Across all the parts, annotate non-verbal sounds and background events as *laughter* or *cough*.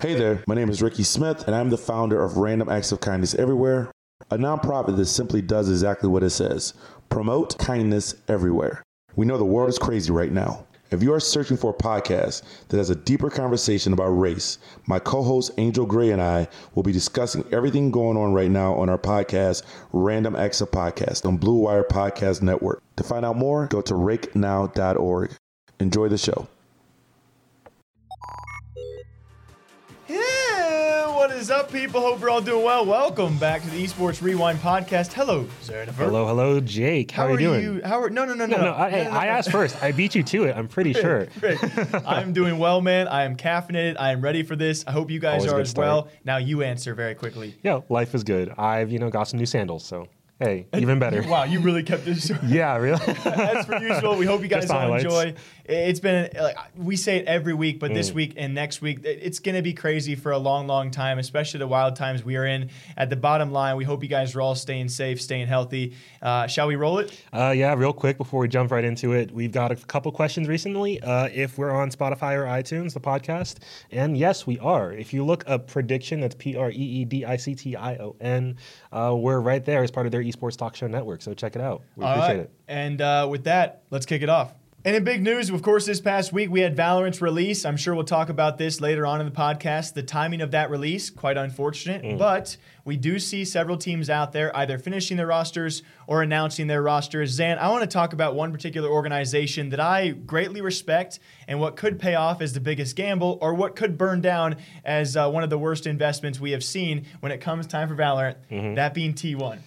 Hey there, my name is Ricky Smith, and I'm the founder of Random Acts of Kindness Everywhere, a nonprofit that simply does exactly what it says promote kindness everywhere. We know the world is crazy right now. If you are searching for a podcast that has a deeper conversation about race, my co host Angel Gray and I will be discussing everything going on right now on our podcast, Random Acts of Podcast, on Blue Wire Podcast Network. To find out more, go to rakenow.org. Enjoy the show. What is up, people? Hope you're all doing well. Welcome back to the Esports Rewind podcast. Hello, Xanifer. Hello, hello, Jake. How, How, are you doing? You, how are no, no, no, no, no, no. I, hey, no, no, I asked first. I beat you to it. I'm pretty *laughs* sure. I'm doing well, man. I am caffeinated. I am ready for this. I hope you guys Always are as well. Now you answer very quickly. Yeah, life is good. I've you know got some new sandals, so hey, even better. *laughs* Wow, you really kept this *laughs* short. Yeah, really. As per usual, we hope you guys all enjoy. It's been like we say it every week, but Mm. this week and next week, it's going to be crazy for a long, long time, especially the wild times we are in. At the bottom line, we hope you guys are all staying safe, staying healthy. Uh, shall we roll it? Uh, yeah, real quick before we jump right into it, we've got a couple questions recently. Uh, if we're on Spotify or iTunes, the podcast, and yes, we are. If you look up Preediction, that's P R E E D I C T I O N. Uh, we're right there as part of their esports talk show network. So check it out. We All appreciate right. it. And uh, with that, let's kick it off. And in big news, of course, this past week we had Valorant's release. I'm sure we'll talk about this later on in the podcast. The timing of that release, quite unfortunate, Mm. but we do see several teams out there either finishing their rosters or announcing their rosters. Zan, I want to talk about one particular organization that I greatly respect and what could pay off as the biggest gamble or what could burn down as uh, one of the worst investments we have seen when it comes time for Valorant, that being T1.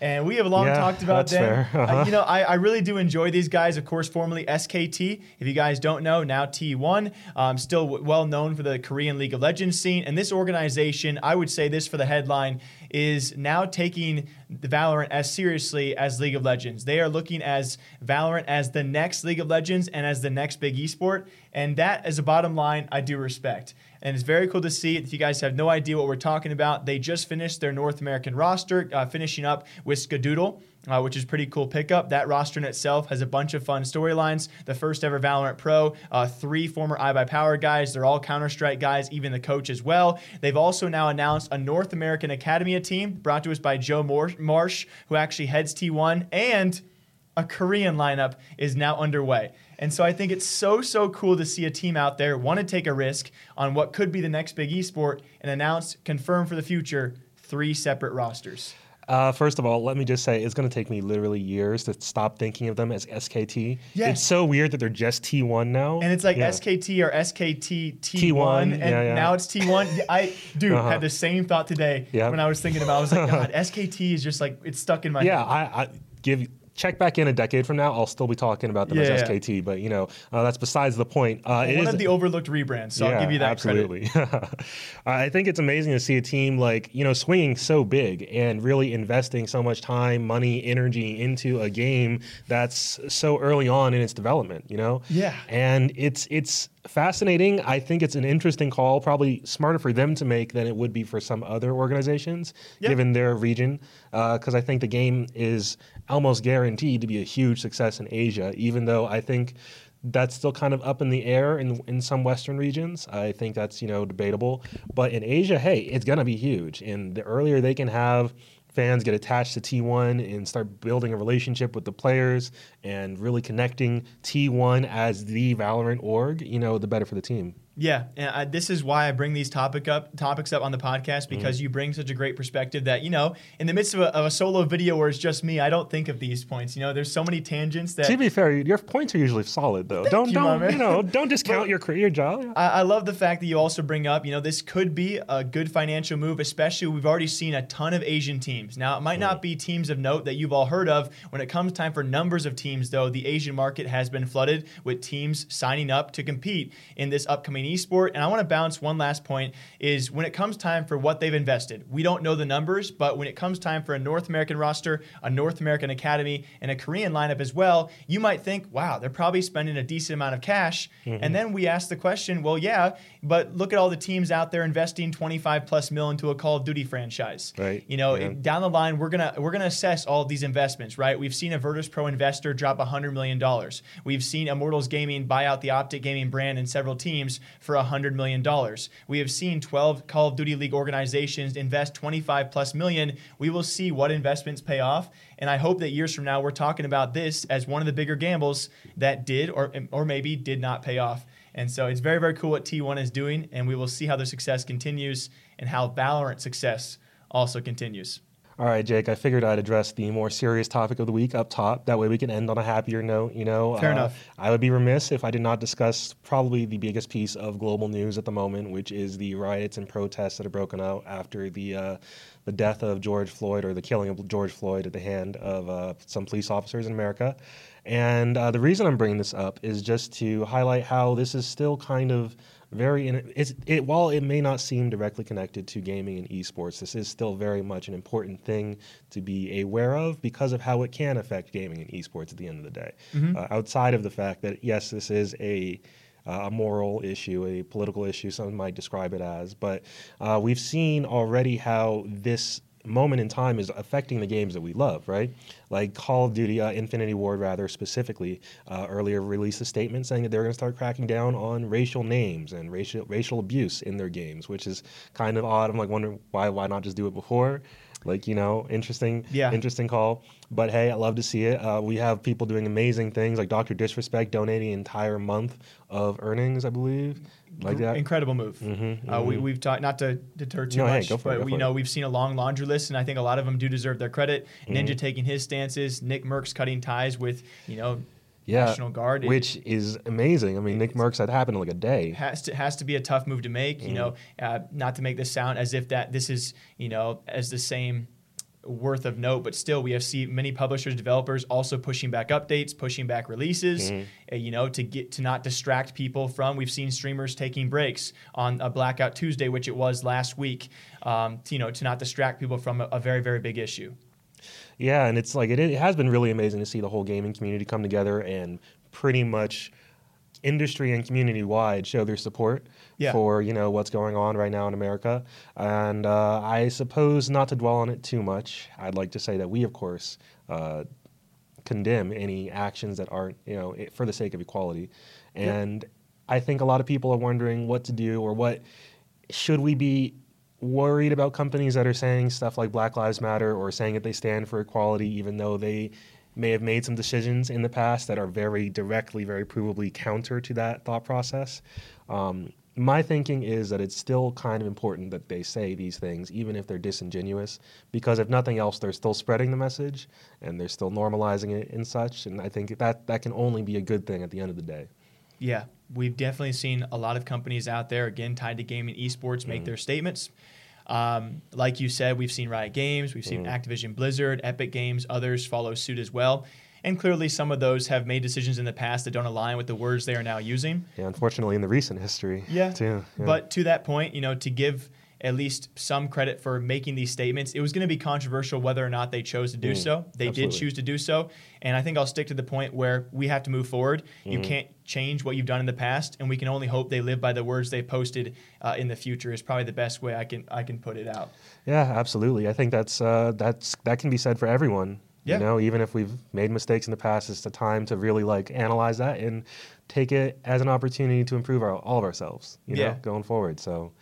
And we have long. Yeah, talked about that's them. fair. *laughs* Uh, Uh-huh. you know, I, I really do enjoy these guys. Of course, formerly SKT. If you guys don't know, now T1. Um, still w- well known for the Korean League of Legends scene. And this organization, I would say this for the headline, is now taking the Valorant as seriously as League of Legends. They are looking as Valorant as the next League of Legends and as the next big esport. And that, as a bottom line, I do respect. And it's very cool to see. If you guys have no idea what we're talking about, they just finished their North American roster, uh, finishing up with Skadoodle, uh, which is pretty cool pickup. That roster in itself has a bunch of fun storylines. The first ever Valorant Pro, uh, three former iBuyPower guys. They're all Counter Strike guys, even the coach as well. They've also now announced a North American Academia team brought to us by Joe Marsh, who actually heads T1, and a Korean lineup is now underway. And so I think it's so, so cool to see a team out there want to take a risk on what could be the next big esport and announce, confirm for the future, three separate rosters. Uh, first of all, let me just say it's going to take me literally years to stop thinking of them as SKT. Yes. It's so weird that they're just T1 now. And it's like Yeah. SKT or SKT T1, T1, and yeah, yeah. now it's T1. *laughs* I, dude, Uh-huh. had the same thought today Yep. when I was thinking about. it. I was like, *laughs* God, SKT is just like it's stuck in my Yeah, head. I, I give check back in a decade from now, I'll still be talking about them Yeah, as yeah. SKT. But you know, uh, that's besides the point. Uh, it One is- of the overlooked rebrands, so I'll give you that credit. absolutely. *laughs* I think it's amazing to see a team like you know swinging so big and really investing so much time, money, energy into a game that's so early on in its development. You know. Yeah. And it's it's fascinating. I think it's an interesting call, probably smarter for them to make than it would be for some other organizations, Yeah. given their region. Uh, because I think the game is almost guaranteed to be a huge success in Asia, even though I think that's still kind of up in the air in in some Western regions. I think that's you know debatable, but in Asia, hey, it's gonna be huge. And the earlier they can have fans get attached to T1 and start building a relationship with the players and really connecting T1 as the Valorant org, you know, the better for the team. Yeah, and I, this is why I bring these topic up topics up on the podcast mm-hmm. because you bring such a great perspective that you know in the midst of a, of a solo video where it's just me, I don't think of these points. You know, there's so many tangents that To be fair, your points are usually solid though. don't you, don't you know don't discount your career, job. I, I love the fact that you also bring up, you know, this could be a good financial move, especially we've already seen a ton of Asian teams. Now, it might not mm. be teams of note that you've all heard of. When it comes time for numbers of teams, though, the Asian market has been flooded with teams signing up to compete in this upcoming esport. And I want to bounce one last point is when it comes time for what they've invested, we don't know the numbers, but when it comes time for a North American roster, a North American academy, and a Korean lineup as well, you might think, wow, they're probably spending a decent amount of cash. Mm-hmm. And then we ask the question, well, yeah, but look at all the teams out there investing 25 plus mil into a Call of Duty franchise. Right, You know, yeah. down the line, we're gonna we're gonna assess all these investments, right? We've seen a Virtus Pro investor drop $100 million. We've seen Immortals Gaming buy out the Optic Gaming brand and several teams for $100 million. We have seen 12 Call of Duty League organizations invest 25 plus million. We will see what investments pay off. And I hope that years from now, we're talking about this as one of the bigger gambles that did or, or maybe did not pay off. And so it's very, very cool what T1 is doing. And we will see how their success continues and how Valorant success also continues. All right, Jake. I figured I'd address the more serious topic of the week up top. That way, we can end on a happier note. You know, Fair enough. I would be remiss if I did not discuss probably the biggest piece of global news at the moment, which is the riots and protests that have broken out after the uh, the death of George Floyd or the killing of George Floyd at the hand of uh, some police officers in America. And uh, the reason I'm bringing this up is just to highlight how this is still kind of very in, it's it while it may not seem directly connected to gaming and esports this is still very much an important thing to be aware of because of how it can affect gaming and esports at the end of the day uh, outside of the fact that yes this is a uh, a moral issue, a political issue, some might describe it as. But uh, we've seen already how this moment in time is affecting the games that we love, right? Like Call of Duty, uh, Infinity Ward, rather specifically, uh, earlier released a statement saying that they're going to start cracking down on racial names and racial racial abuse in their games, which is kind of odd. I'm like wondering why why not just do it before? Like you know, interesting, Yeah. interesting call. But hey, I love to see it. Uh, we have people doing amazing things, like Doctor Disrespect donating an entire month of earnings, I believe, like that. Incredible move. Uh, we, we've talked not to deter too No, hey, much, it, but go we know it. we've seen a long laundry list, and I think a lot of them do deserve their credit. Ninja Mm-hmm. taking his stances, NickMercs cutting ties with you know yeah, National Guard. Which is amazing. I mean, NickMercs that happened in like a day. has to has to be a tough move to make. You know, Mm-hmm. uh, not to make this sound as if that this is you know as the same worth of note, but still we have seen many publishers, developers also pushing back updates, pushing back releases. Mm-hmm. uh, you know, to get to not distract people from. We've seen streamers taking breaks on a Blackout Tuesday, which it was last week. Um, to, you know, to not distract people from a, a very very big issue. Yeah, and it's like it, it has been really amazing to see the whole gaming community come together and pretty much industry and community wide show their support Yeah. for you know what's going on right now in America. And uh, I suppose not to dwell on it too much. I'd like to say that we, of course, uh, condemn any actions that aren't you know for the sake of equality. And I think a lot of people are wondering what to do or what should we be worried about companies that are saying stuff like Black Lives Matter or saying that they stand for equality, even though they may have made some decisions in the past that are very directly, very provably counter to that thought process. Um, my thinking is that it's still kind of important that they say these things, even if they're disingenuous, because if nothing else, they're still spreading the message and they're still normalizing it and such. And I think that that can only be a good thing at the end of the day. Yeah, we've definitely seen a lot of companies out there, again, tied to gaming esports, make their statements. Um, like you said, we've seen Riot Games, we've seen Activision Blizzard, Epic Games, others follow suit as well. And clearly, some of those have made decisions in the past that don't align with the words they are now using. Yeah, unfortunately, in the recent history. Yeah. Too. yeah. But to that point, you know, to give at least some credit for making these statements, it was going to be controversial whether or not they chose to do so. They did Mm. choose to do so. And I think I'll stick to the point where we have to move forward. Mm-hmm. You can't change what you've done in the past, and we can only hope they live by the words they posted uh, in the future. Is probably the best way I can I can put it out. Yeah, absolutely. I think that's uh, that's that can be said for everyone. Yeah. You know, even if we've made mistakes in the past, it's the time to really like analyze that and take it as an opportunity to improve our, all of ourselves. You Yeah. know, going forward. So,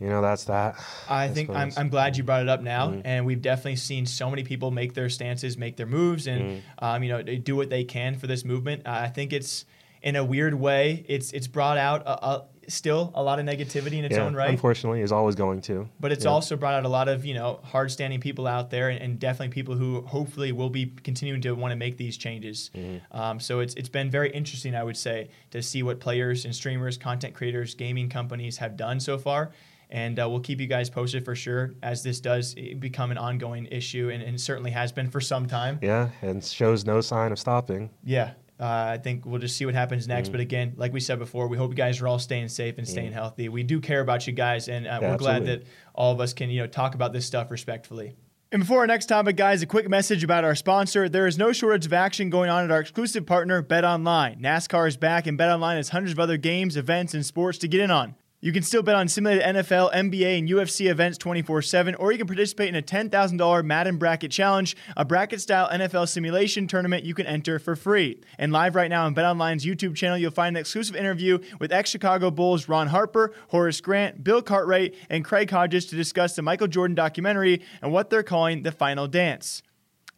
you know, that's that. I think I'm. I'm glad you brought it up now, and we've definitely seen so many people make their stances, make their moves, and Mm-hmm. um, you know do what they can for this movement. Uh, I think it's in a weird way, it's it's brought out a, a, still a lot of negativity in its yeah, own right, unfortunately, is always going to. but it's Yeah. also brought out a lot of you know hard-standing people out there, and, and definitely people who hopefully will be continuing to want to make these changes. Mm-hmm. Um, so it's it's been very interesting, I would say, to see what players and streamers, content creators, gaming companies have done so far. And uh, we'll keep you guys posted for sure as this does eh, become an ongoing issue, and, and certainly has been for some time. Yeah, and shows no sign of stopping. Yeah. Uh, I think we'll just see what happens Mm. next. But again, like we said before, we hope you guys are all staying safe and staying healthy. We do care about you guys, and uh, Yeah, we're glad that all of us can you know talk about this stuff respectfully. And before our next topic, guys, a quick message about our sponsor. There is no shortage of action going on at our exclusive partner, Bet Online. NASCAR is back, and Bet Online has hundreds of other games, events, and sports to get in on. You can still bet on simulated NFL, NBA, and UFC events 24 7, or you can participate in a $10,000 Madden Bracket Challenge, a bracket style NFL simulation tournament you can enter for free. And live right now on BetOnline's YouTube channel, you'll find an exclusive interview with ex Chicago Bulls Ron Harper, Horace Grant, Bill Cartwright, and Craig Hodges to discuss the Michael Jordan documentary and what they're calling the final dance.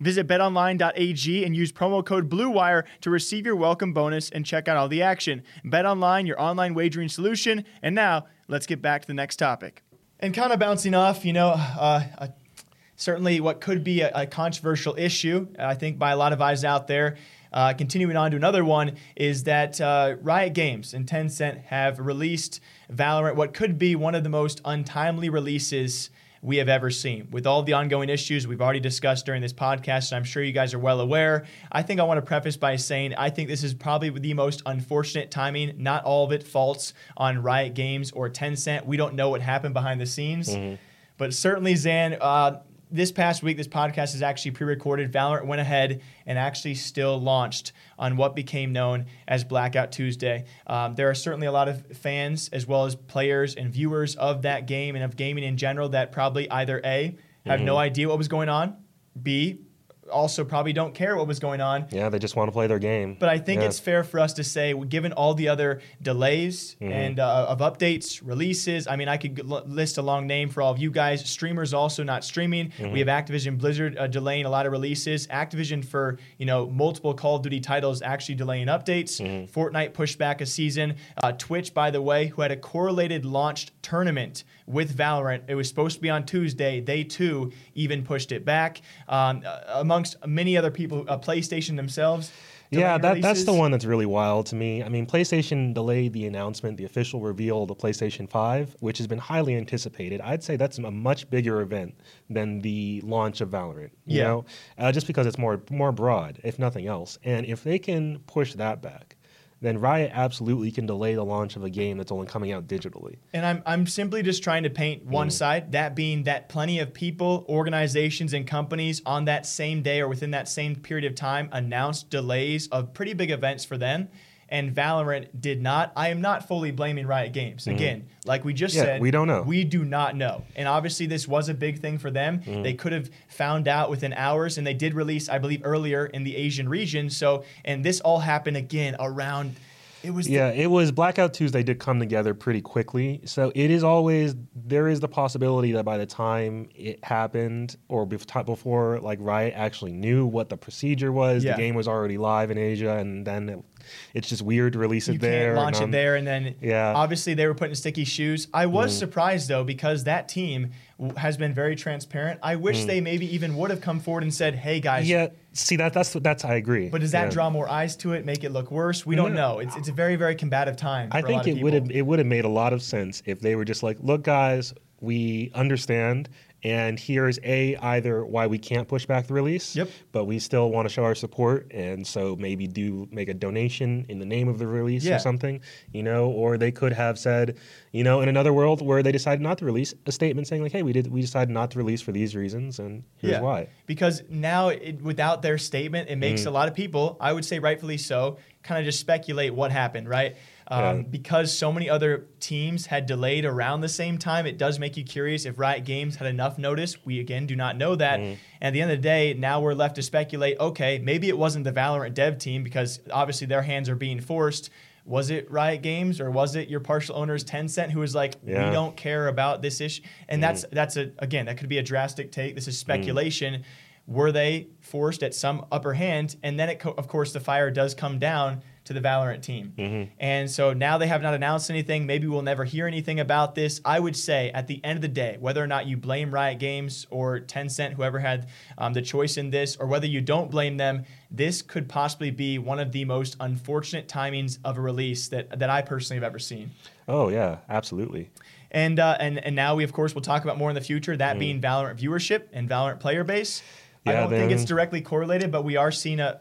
Visit betonline.ag and use promo code BLUEWIRE to receive your welcome bonus and check out all the action. BetOnline, your online wagering solution. And now, let's get back to the next topic. And kind of bouncing off, you know, uh, uh, certainly what could be a, a controversial issue, I think, by a lot of eyes out there. Uh, continuing on to another one is that uh, Riot Games and Tencent have released Valorant, what could be one of the most untimely releases we have ever seen. With all the ongoing issues we've already discussed during this podcast, and I'm sure you guys are well aware, I think I want to preface by saying I think this is probably the most unfortunate timing. Not all of it faults on Riot Games or Tencent. We don't know what happened behind the scenes. But certainly, Zan, uh, this past week, this podcast is actually pre recorded. Valorant went ahead and actually still launched on what became known as Blackout Tuesday. Um, there are certainly a lot of fans, as well as players and viewers of that game and of gaming in general, that probably either A, have no idea what was going on, B, also probably don't care what was going on. Yeah, they just want to play their game. But I think Yeah. it's fair for us to say, given all the other delays Mm-hmm. and uh, of updates, releases. I mean, I could l- list a long name for all of you guys. Streamers also not streaming. Mm-hmm. We have Activision Blizzard uh, delaying a lot of releases. Activision for you know multiple Call of Duty titles actually delaying updates. Mm-hmm. Fortnite pushed back a season. Uh, Twitch, by the way, who had a correlated launched tournament with Valorant. It was supposed to be on Tuesday. They too even pushed it back. Um, uh, amongst many other people, uh, PlayStation themselves. Yeah, that, that's the one that's really wild to me. I mean, PlayStation delayed the announcement, the official reveal of the PlayStation 5, which has been highly anticipated. I'd say that's a much bigger event than the launch of Valorant. You Yeah. know, uh, just because it's more more broad, if nothing else. And if they can push that back, then Riot absolutely can delay the launch of a game that's only coming out digitally. And I'm, I'm simply just trying to paint one Mm. side, that being that plenty of people, organizations, and companies on that same day or within that same period of time announced delays of pretty big events for them. And Valorant did not. I am not fully blaming Riot Games. Again, like we just Mm-hmm. Yeah, said, we don't know. We do not know. And obviously, this was a big thing for them. Mm-hmm. They could have found out within hours, and they did release, I believe, earlier in the Asian region. So, and this all happened again around. It was the- Yeah, it was Blackout Tuesday did come together pretty quickly. So it is always there is the possibility that by the time it happened or bef- before like Riot actually knew what the procedure was, Yeah. the game was already live in Asia, and then it, it's just weird to release it you there. launch it um, there and then Yeah. obviously they were putting sticky shoes i was surprised though because that team w- has been very transparent i wish they maybe even would have come forward and said hey guys Yeah, see that that's that's I agree. but does that Yeah. draw more eyes to it make it look worse we don't know it's, it's a very very combative time I think lot of it would have it would have made a lot of sense if they were just like, look, guys, we understand, And here's a either why we can't push back the release, Yep. but we still want to show our support, and so maybe do make a donation in the name of the release Yeah. or something, you know. Or they could have said, you know, in another world where they decided not to release, a statement saying like, "Hey, we did, we decided not to release for these reasons, and here's why." Because now, it, without their statement, it Mm. makes a lot of people, I would say rightfully so, kind of just speculate what happened, right? Um, Yeah. Because so many other teams had delayed around the same time, it does make you curious if Riot Games had enough notice. We again do not know that. Mm. And at the end of the day, now we're left to speculate. Okay, maybe it wasn't the Valorant dev team because obviously their hands are being forced. Was it Riot Games or was it your partial owners Tencent who was like, Yeah. we don't care about this issue? And Mm. that's that's a again that could be a drastic take. This is speculation. Were they forced at some upper hand? And then it co- of course the fire does come down to the Valorant team. Mm-hmm. And so now they have not announced anything. Maybe we'll never hear anything about this. I would say at the end of the day, whether or not you blame Riot Games or Tencent, whoever had um, the choice in this, or whether you don't blame them, this could possibly be one of the most unfortunate timings of a release that, that I personally have ever seen. Oh yeah, absolutely. And, uh, and and now we of course will talk about more in the future. That being Valorant viewership and Valorant player base. I Mm. Don't think it's directly correlated, but we are seeing a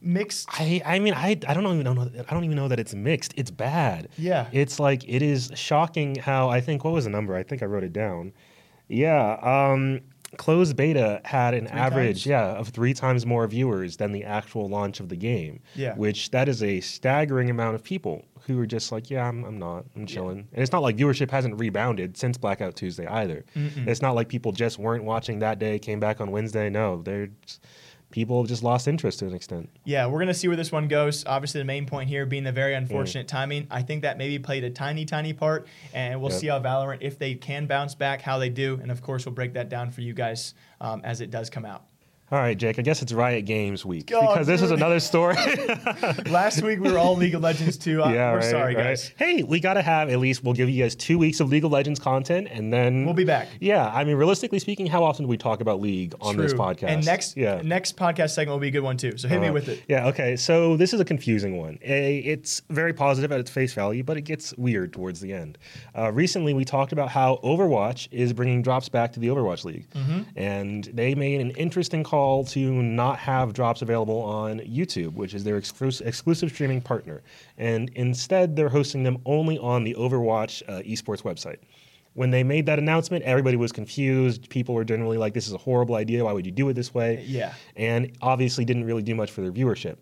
mixed. I, I mean I, I don't even know I don't even know that it's mixed. It's bad. Yeah. It's like it is shocking how I think what was the number? I think I wrote it down. Yeah. Um closed beta had an average times? yeah of three times more viewers than the actual launch of the game. Yeah. Which that is a staggering amount of people who are just like, yeah, I'm, I'm not. I'm chilling. And it's not like viewership hasn't rebounded since Blackout Tuesday either. It's not like people just weren't watching that day, came back on Wednesday. No, they're just, people have just lost interest to an extent. Yeah, we're gonna see where this one goes. Obviously, the main point here being the Mm. very unfortunate timing. I think that maybe played a tiny, tiny part, and we'll Yep. see how Valorant, if they can bounce back, how they do, and of course, we'll break that down for you guys um, as it does come out. All right, Jake. I guess it's Riot Games week Oh, because this is another story. *laughs* Last week we were all League of Legends too. Uh, yeah, we're right, sorry, right. guys. Hey, we got to have at least. We'll give you guys two weeks of League of Legends content, and then We'll be back. Yeah, I mean, realistically speaking, how often do we talk about League on this True. podcast? And next, yeah. next podcast segment will be a good one too. So hit me Uh, with it. Yeah, okay. So this is a confusing one. A, it's very positive at its face value, but it gets weird towards the end. Uh, recently, we talked about how Overwatch is bringing drops back to the Overwatch League. Mm-hmm. And they made an interesting call to not have drops available on YouTube, which is their exclusive, exclusive streaming partner. And instead, they're hosting them only on the Overwatch uh, esports website. When they made that announcement, everybody was confused. People were generally like, this is a horrible idea. Why would you do it this way? Yeah. and obviously didn't really do much for their viewership.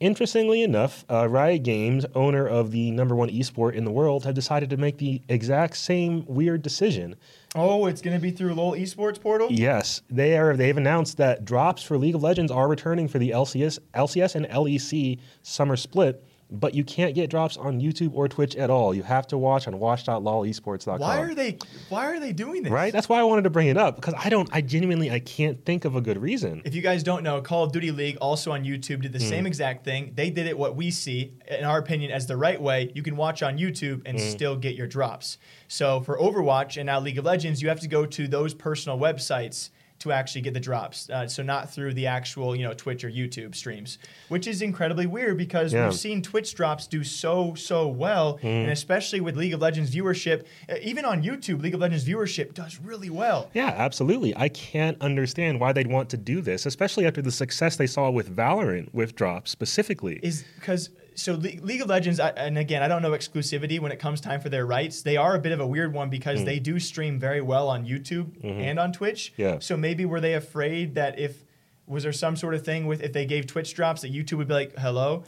Interestingly enough, uh, Riot Games, owner of the number one esport in the world, have decided to make the exact same weird decision. Oh, it's gonna be through LoL Esports portal. Yes, they are. They've announced that drops for League of Legends are returning for the LCS, LCS and LEC summer split, but you can't get drops on YouTube or Twitch at all. You have to watch on watch.lolesports.com. Why are they? Why are they doing this? Right. That's why I wanted to bring it up because I don't. I genuinely I can't think of a good reason. If you guys don't know, Call of Duty League, also on YouTube, did the Hmm. same exact thing. They did it what we see, in our opinion, as the right way. You can watch on YouTube and Hmm. still get your drops. So for Overwatch and now League of Legends, you have to go to those personal websites to actually get the drops. Uh, so not through the actual, you know, Twitch or YouTube streams, which is incredibly weird because Yeah. we've seen Twitch drops do so so well, Hmm. and especially with League of Legends viewership, uh, even on YouTube, League of Legends viewership does really well. Yeah, absolutely. I can't understand why they'd want to do this, especially after the success they saw with Valorant with drops specifically. is because so Le- League of Legends, I, and again, I don't know exclusivity when it comes time for their rights. They are a bit of a weird one because hmm. they do stream very well on YouTube mm-hmm. and on Twitch. Yeah. So maybe were they afraid that if was there some sort of thing with if they gave Twitch drops that YouTube would be like, hello?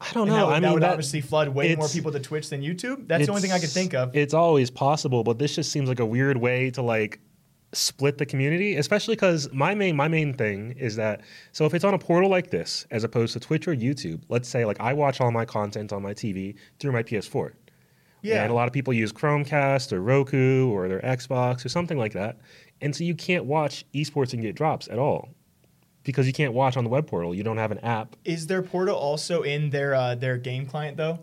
I don't know. that would, I that mean, would that- obviously flood way more people to Twitch than YouTube. That's the only thing I could think of. It's always possible, but this just seems like a weird way to like split the community, especially because my main my main thing is that so if it's on a portal like this as opposed to Twitch or YouTube, let's say like I watch all my content on my TV through my PS4. Yeah. And a lot of people use Chromecast or Roku or their Xbox or something like that. And so you can't watch esports and get drops at all because you can't watch on the web portal. You don't have an app. Is their portal also in their uh, their game client though?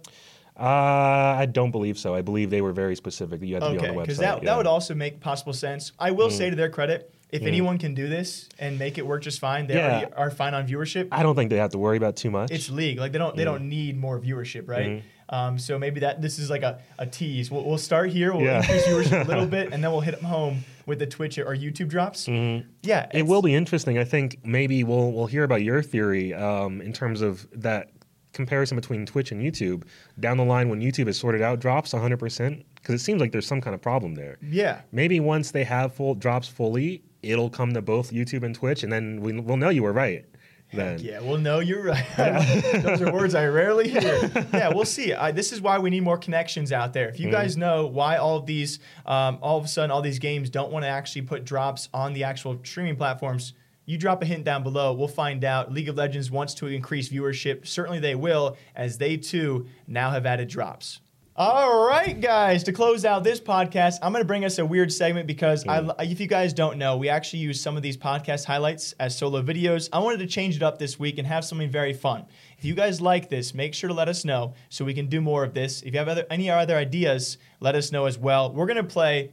Uh, I don't believe so. I believe they were very specific that you had to be on the website. because that, yeah. Mm. that would also make possible sense. I will say to their credit, if anyone can do this and make it work just fine, they Yeah. already are fine on viewership. I don't think they have to worry about too much. it's league. Like they don't they Mm. don't need more viewership, right? Um, so maybe that this is like a, a tease. We'll, we'll start here. We'll Yeah. increase viewership a little *laughs* bit, and then we'll hit them home with the Twitch or YouTube drops. Yeah, It will be interesting. I think maybe we'll we'll hear about your theory um, in terms of that comparison between Twitch and YouTube down the line when YouTube is sorted out drops 100% because it seems like there's some kind of problem there. Yeah. Maybe once they have full drops fully, it'll come to both YouTube and Twitch, and then we, we'll know you were right. Then Yeah, well, no, you're right. *laughs* *laughs* Those are words I rarely hear. *laughs* Yeah, we'll see. I, this is why we need more connections out there. If you guys know why all of these, um, all of a sudden, all these games don't want to actually put drops on the actual streaming platforms, you drop a hint down below. We'll find out. League of Legends wants to increase viewership. Certainly, they will, as they too now have added drops. All right, guys, to close out this podcast, I'm going to bring us a weird segment because I, if you guys don't know, we actually use some of these podcast highlights as solo videos. I wanted to change it up this week and have something very fun. If you guys like this, make sure to let us know so we can do more of this. If you have other, any other ideas, let us know as well. We're going to play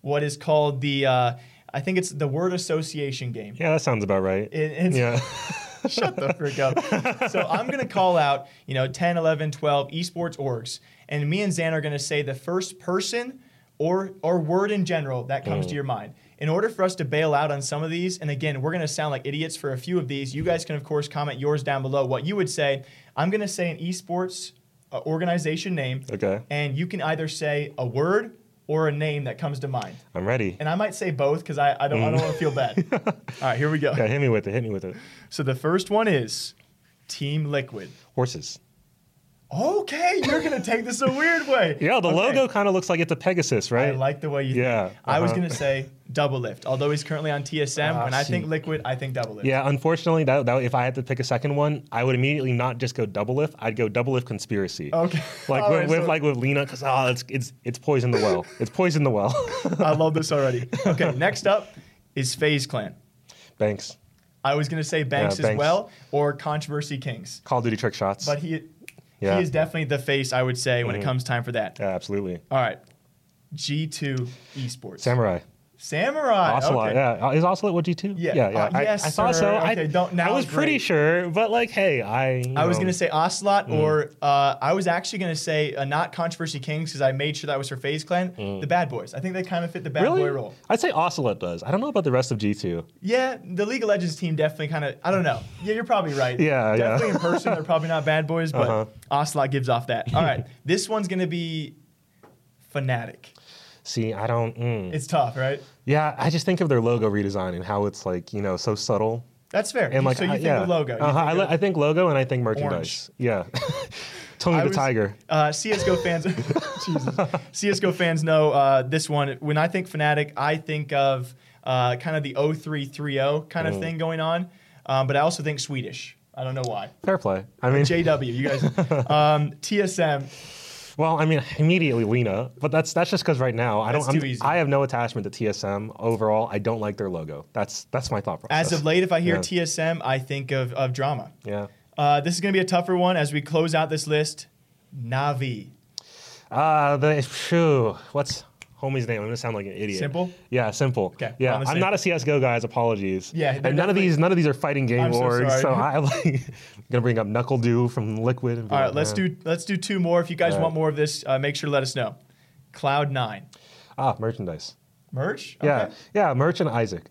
what is called the, uh, I think it's the word association game. yeah, that sounds about right. It- it's- yeah. *laughs* Shut the frick up. so I'm going to call out, you know, 10, 11, 12 esports orgs. And me and Zan are going to say the first person or, or word in general that comes to your mind. In order for us to bail out on some of these, and again, we're going to sound like idiots for a few of these, you guys can, of course, comment yours down below what you would say. I'm going to say an esports uh, organization name. Okay. And you can either say a word or a name that comes to mind. I'm ready. And I might say both because I, I don't, I don't want to feel bad. *laughs* All right, here we go. Yeah, hit me with it. Hit me with it. So the first one is Team Liquid. Horses. Okay, you're gonna take this a weird way. *laughs* Yeah, the Okay. logo kind of looks like it's a Pegasus, right? I like the way you. Yeah, Think. I was uh-huh. gonna say Doublelift, although he's currently on TSM. Ah, when I think. Liquid, I think Doublelift. Yeah, unfortunately, that, that if I had to pick a second one, I would immediately not just go Doublelift. I'd go Doublelift conspiracy. Okay. *laughs* Like with, right, with so- like with Leena, because oh, it's it's it's poison the well. It's poison the well. *laughs* I love this already. Okay, next up is FaZe Clan. Banks, I was gonna say Banks Yeah, as Banks. well, or Controversy Kings, Call of Duty trick shots. but he Yeah. he is definitely the face. I would say when it mm-hmm. comes time for that. yeah, absolutely. All right, G2 Esports. Samurai. Samurai. Ocelot, okay. yeah. Uh, Is Ocelot what G2? Yeah. Yeah, yeah. Uh, I, yes, I thought sir. so. I, Okay, don't- now I was it's pretty sure, but like, hey, I. I was gonna say Ocelot, Mm. or uh, I was actually gonna say uh, not Controversy Kings because I made sure that was for FaZe Clan. The Bad Boys. I think they kind of fit the bad Mm. Really? boy role. I'd say Ocelot does. I don't know about the rest of G2. Yeah, the League of Legends team definitely kind of. I don't know. Yeah, you're probably right. *laughs* Yeah, yeah. Definitely in person, they're probably not bad boys, but Uh-huh. Ocelot gives off that. All right, *laughs* this one's gonna be Fnatic. See, I don't. mm. It's tough, right? Yeah, I just think of their logo redesign and how it's like, you know, so subtle. That's fair. And like, so you I- think yeah. of logo. You Uh-huh. think I, I think logo and I think merchandise. Yeah. *laughs* Tony I the was- Tiger. Uh, CS:GO fans, *laughs* Jesus. CS:GO fans know uh, this one. When I think Fnatic, I think of uh, kind of the 0330 kind Mm. of thing going on, um, but I also think Swedish. I don't know why. Fair play. I mean, JW, you guys. *laughs* Um, TSM. Well, I mean, immediately Leena, but that's that's just because right now I don't. Too I'm- easy. I have no attachment to TSM overall. I don't like their logo. That's that's my thought process. As of late, if I hear Yeah. TSM, I think of, of drama. Yeah. Uh, this is going to be a tougher one as we close out this list. Navi. Uh, the phew, what's homie's name? I'm gonna sound like an idiot. Simple? Yeah, simple. Okay, Yeah, I'm not a CS:GO guys. Apologies. Yeah, and none of these none of these are fighting game I'm so lords. So, I *laughs* like gonna bring up NuckleDu from Liquid. And All right, like, let's man. do let's do two more. If you guys right. want more of this, uh, make sure to let us know. Cloud Nine. ah merchandise. Merch. Yeah, Okay. yeah, Merch and Isaac.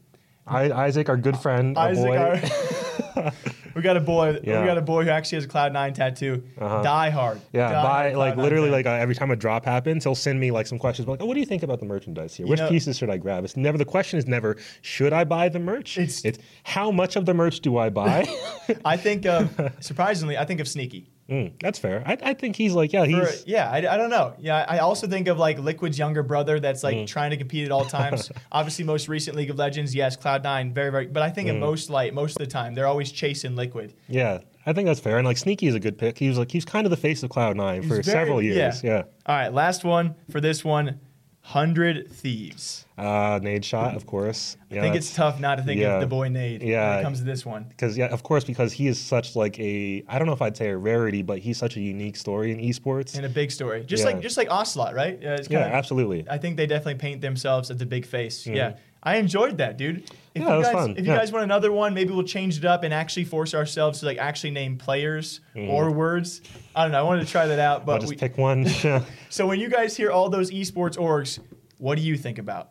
I, Isaac, our good friend, Isaac, boy. our- *laughs* *laughs* we got a boy. Yeah. We got a boy who actually has a Cloud Nine tattoo. Die hard. Yeah, Die by hard like Cloud9 literally like uh, every time a drop happens, he'll send me like some questions like, "Oh, what do you think about the merchandise here? Which know- pieces should I grab?" It's never the question is never should I buy the merch. It's- It's, how much of the merch do I buy? *laughs* I think of *laughs* surprisingly, I think of Sneaky. Mm, that's fair. I, I think he's like, yeah, For- he's yeah, I, I don't know. Yeah, I also think of like Liquid's younger brother that's like Mm. trying to compete at all times. *laughs* Obviously, most recent League of Legends, yes, Cloud Nine, very very. But I think Mm. in most light, most of the time, they're always chasing Liquid. yeah. I think that's fair. And like Sneaky is a good pick. He was like he's kind of the face of Cloud Nine for very- several years. Yeah. All right, last one for this one. Hundred Thieves. Uh, Nadeshot, of course. I think it's tough not to think yeah. of the boy Nade when Yeah. it comes to this one. because yeah, of course, because he is such like a I don't know if I'd say a rarity, but he's such a unique story in esports. And a big story, just Yeah. like just like Ocelot, right? Yeah, it's kinda- absolutely. I think they definitely paint themselves as the big face. Yeah, I enjoyed that, dude. If Yeah, you guys, fun. if you Yeah. guys want another one, maybe we'll change it up and actually force ourselves to like actually name players or words. I don't know. I wanted to try that out, Mm-hmm. I'll but just we, pick one. *laughs* So when you guys hear all those esports orgs, what do you think about?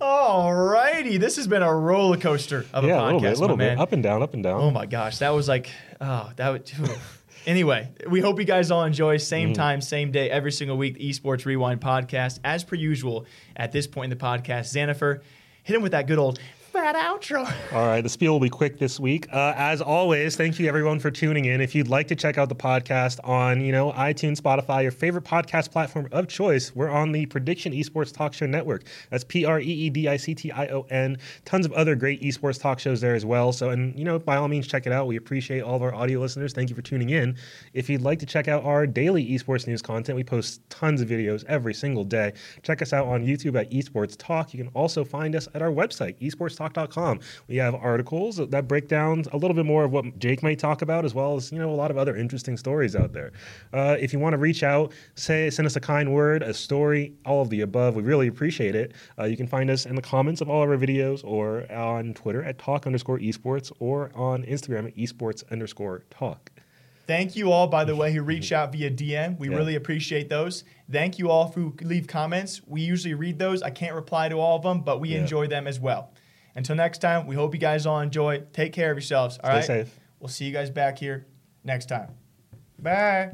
Alrighty, this has been a roller coaster of a yeah, podcast, a little bit, little my bit, man. up and down, up and down. Oh my gosh, that was like, oh, that would. anyway, we hope you guys all enjoy. Same Mm. time, same day, every single week. The Esports Rewind podcast, as per usual. At this point in the podcast, Xanifer, hit him with that good old outro. All right, the spiel will be quick this week. Uh, as always, thank you everyone for tuning in. If you'd like to check out the podcast on, you know, iTunes, Spotify, your favorite podcast platform of choice, we're on the Preediction Esports Talk Show Network. That's P R E E D I C T I O N. Tons of other great esports talk shows there as well. So, and you know, by all means, check it out. We appreciate all of our audio listeners. Thank you for tuning in. If you'd like to check out our daily esports news content, we post tons of videos every single day. Check us out on YouTube at Esports Talk. You can also find us at our website, esportstalk.com. We have articles that break down a little bit more of what Jake might talk about, as well as you know a lot of other interesting stories out there. Uh, if you want to reach out, say send us a kind word, a story, all of the above. We really appreciate it. Uh, you can find us in the comments of all of our videos, or on Twitter at talk underscore esports, or on Instagram at esports underscore talk. Thank you all, by the way, who reach out via DM. We Yeah. really appreciate those. Thank you all who leave comments. We usually read those. I can't reply to all of them, but we Yeah. enjoy them as well. Until next time, we hope you guys all enjoy. Take care of yourselves. All Stay right. safe. We'll see you guys back here next time. Bye.